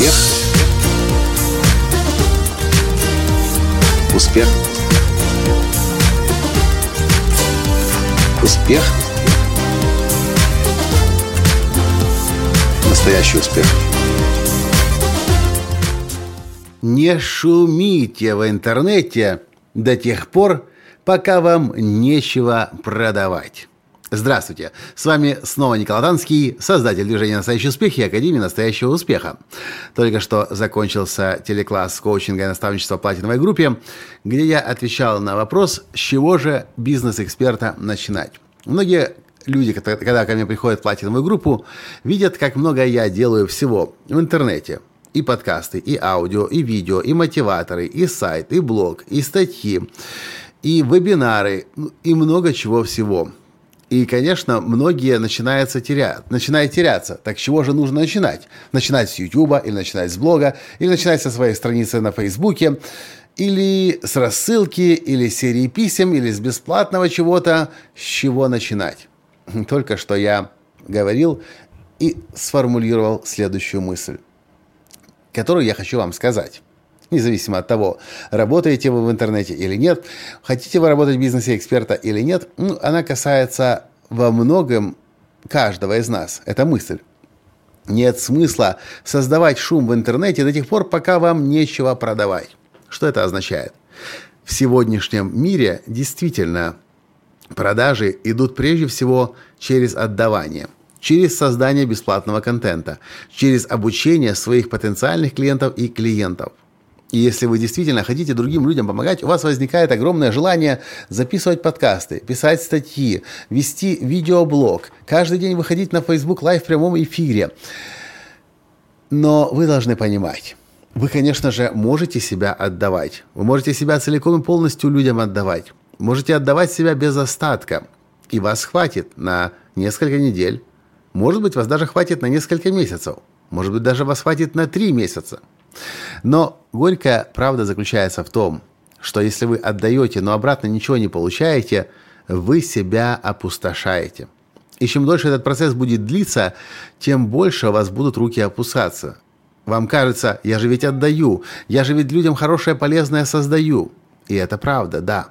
Успех. Успех. Успех. Настоящий успех. Не шумите в интернете до тех пор, пока вам нечего продавать. Здравствуйте! С вами снова Николай Танский, создатель движения «Настоящий успех» и Академии «Настоящего успеха». Только что закончился телекласс коучинга и наставничества в платиновой группе, где я отвечал на вопрос, с чего же бизнес-эксперта начинать. Многие люди, когда ко мне приходят в платиновую группу, видят, как много я делаю всего в интернете. И подкасты, и аудио, и видео, и мотиваторы, и сайт, и блог, и статьи, и вебинары, и много чего всего – и, конечно, многие начинаются терять, начинают теряться. Так с чего же нужно начинать? Начинать с YouTube, или начинать с блога, или начинать со своей страницы на Фейсбуке, или с рассылки, или серии писем, или с бесплатного чего-то. С чего начинать? Только что я говорил и сформулировал следующую мысль, которую я хочу вам сказать независимо от того, работаете вы в интернете или нет, хотите вы работать в бизнесе эксперта или нет, ну, она касается во многом каждого из нас. Это мысль. Нет смысла создавать шум в интернете до тех пор, пока вам нечего продавать. Что это означает? В сегодняшнем мире действительно продажи идут прежде всего через отдавание – через создание бесплатного контента, через обучение своих потенциальных клиентов и клиентов. И если вы действительно хотите другим людям помогать, у вас возникает огромное желание записывать подкасты, писать статьи, вести видеоблог, каждый день выходить на Facebook Live в прямом эфире. Но вы должны понимать, вы, конечно же, можете себя отдавать. Вы можете себя целиком и полностью людям отдавать. Можете отдавать себя без остатка. И вас хватит на несколько недель. Может быть, вас даже хватит на несколько месяцев. Может быть, даже вас хватит на три месяца. Но горькая правда заключается в том, что если вы отдаете, но обратно ничего не получаете, вы себя опустошаете. И чем дольше этот процесс будет длиться, тем больше у вас будут руки опускаться. Вам кажется, я же ведь отдаю, я же ведь людям хорошее, полезное создаю. И это правда, да.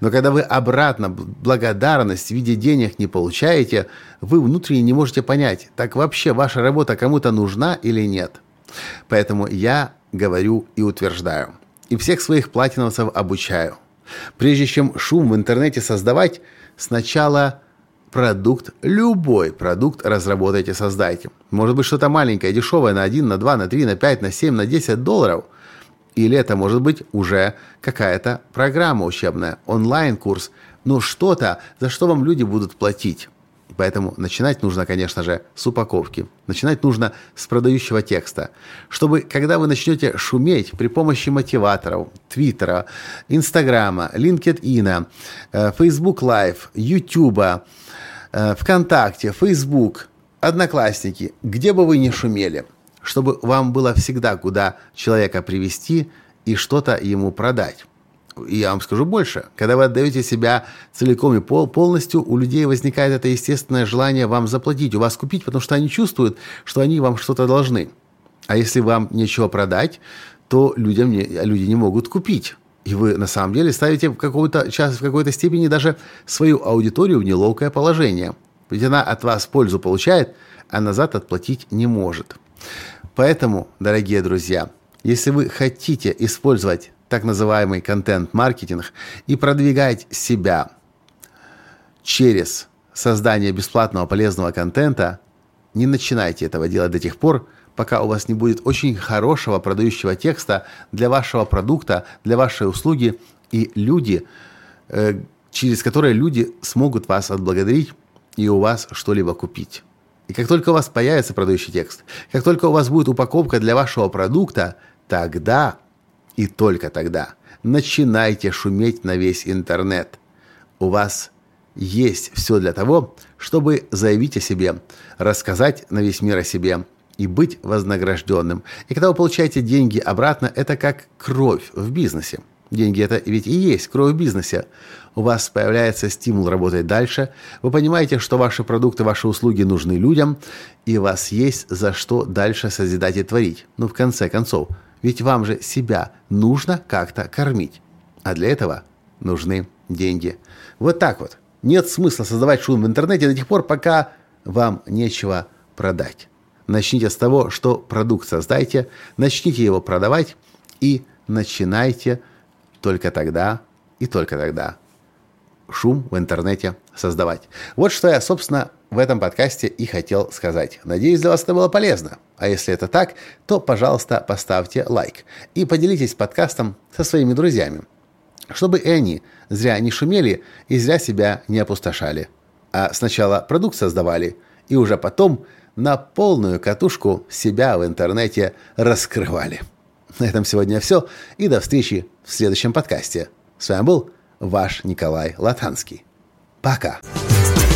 Но когда вы обратно благодарность в виде денег не получаете, вы внутренне не можете понять, так вообще ваша работа кому-то нужна или нет. Поэтому я говорю и утверждаю. И всех своих платиновцев обучаю. Прежде чем шум в интернете создавать, сначала продукт, любой продукт разработайте, создайте. Может быть что-то маленькое, дешевое на 1, на 2, на 3, на 5, на 7, на 10 долларов. Или это может быть уже какая-то программа учебная, онлайн-курс, ну что-то, за что вам люди будут платить. Поэтому начинать нужно, конечно же, с упаковки. Начинать нужно с продающего текста. Чтобы, когда вы начнете шуметь при помощи мотиваторов, Твиттера, Инстаграма, LinkedIn, Facebook Live, э, ВКонтакте, Facebook, Одноклассники, где бы вы ни шумели, чтобы вам было всегда куда человека привести и что-то ему продать. И я вам скажу больше. Когда вы отдаете себя целиком и пол, полностью, у людей возникает это естественное желание вам заплатить, у вас купить, потому что они чувствуют, что они вам что-то должны. А если вам нечего продать, то людям не, люди не могут купить. И вы на самом деле ставите в, какой-то, час, в какой-то степени даже свою аудиторию в неловкое положение. Ведь она от вас пользу получает, а назад отплатить не может. Поэтому, дорогие друзья, если вы хотите использовать так называемый контент-маркетинг и продвигать себя через создание бесплатного полезного контента, не начинайте этого делать до тех пор, пока у вас не будет очень хорошего продающего текста для вашего продукта, для вашей услуги, и люди, э, через которые люди смогут вас отблагодарить и у вас что-либо купить. И как только у вас появится продающий текст, как только у вас будет упаковка для вашего продукта, тогда и только тогда начинайте шуметь на весь интернет. У вас есть все для того, чтобы заявить о себе, рассказать на весь мир о себе и быть вознагражденным. И когда вы получаете деньги обратно, это как кровь в бизнесе. Деньги это ведь и есть кровь в бизнесе. у вас появляется стимул работать дальше, вы понимаете, что ваши продукты, ваши услуги нужны людям, и у вас есть за что дальше созидать и творить. Ну, в конце концов, ведь вам же себя нужно как-то кормить. А для этого нужны деньги. Вот так вот. Нет смысла создавать шум в интернете до тех пор, пока вам нечего продать. Начните с того, что продукт создайте, начните его продавать и начинайте только тогда и только тогда шум в интернете создавать. Вот что я, собственно, в этом подкасте и хотел сказать. Надеюсь, для вас это было полезно. А если это так, то, пожалуйста, поставьте лайк и поделитесь подкастом со своими друзьями, чтобы и они зря не шумели и зря себя не опустошали. А сначала продукт создавали, и уже потом на полную катушку себя в интернете раскрывали. На этом сегодня все, и до встречи в следующем подкасте. С вами был ваш Николай Латанский. Пока.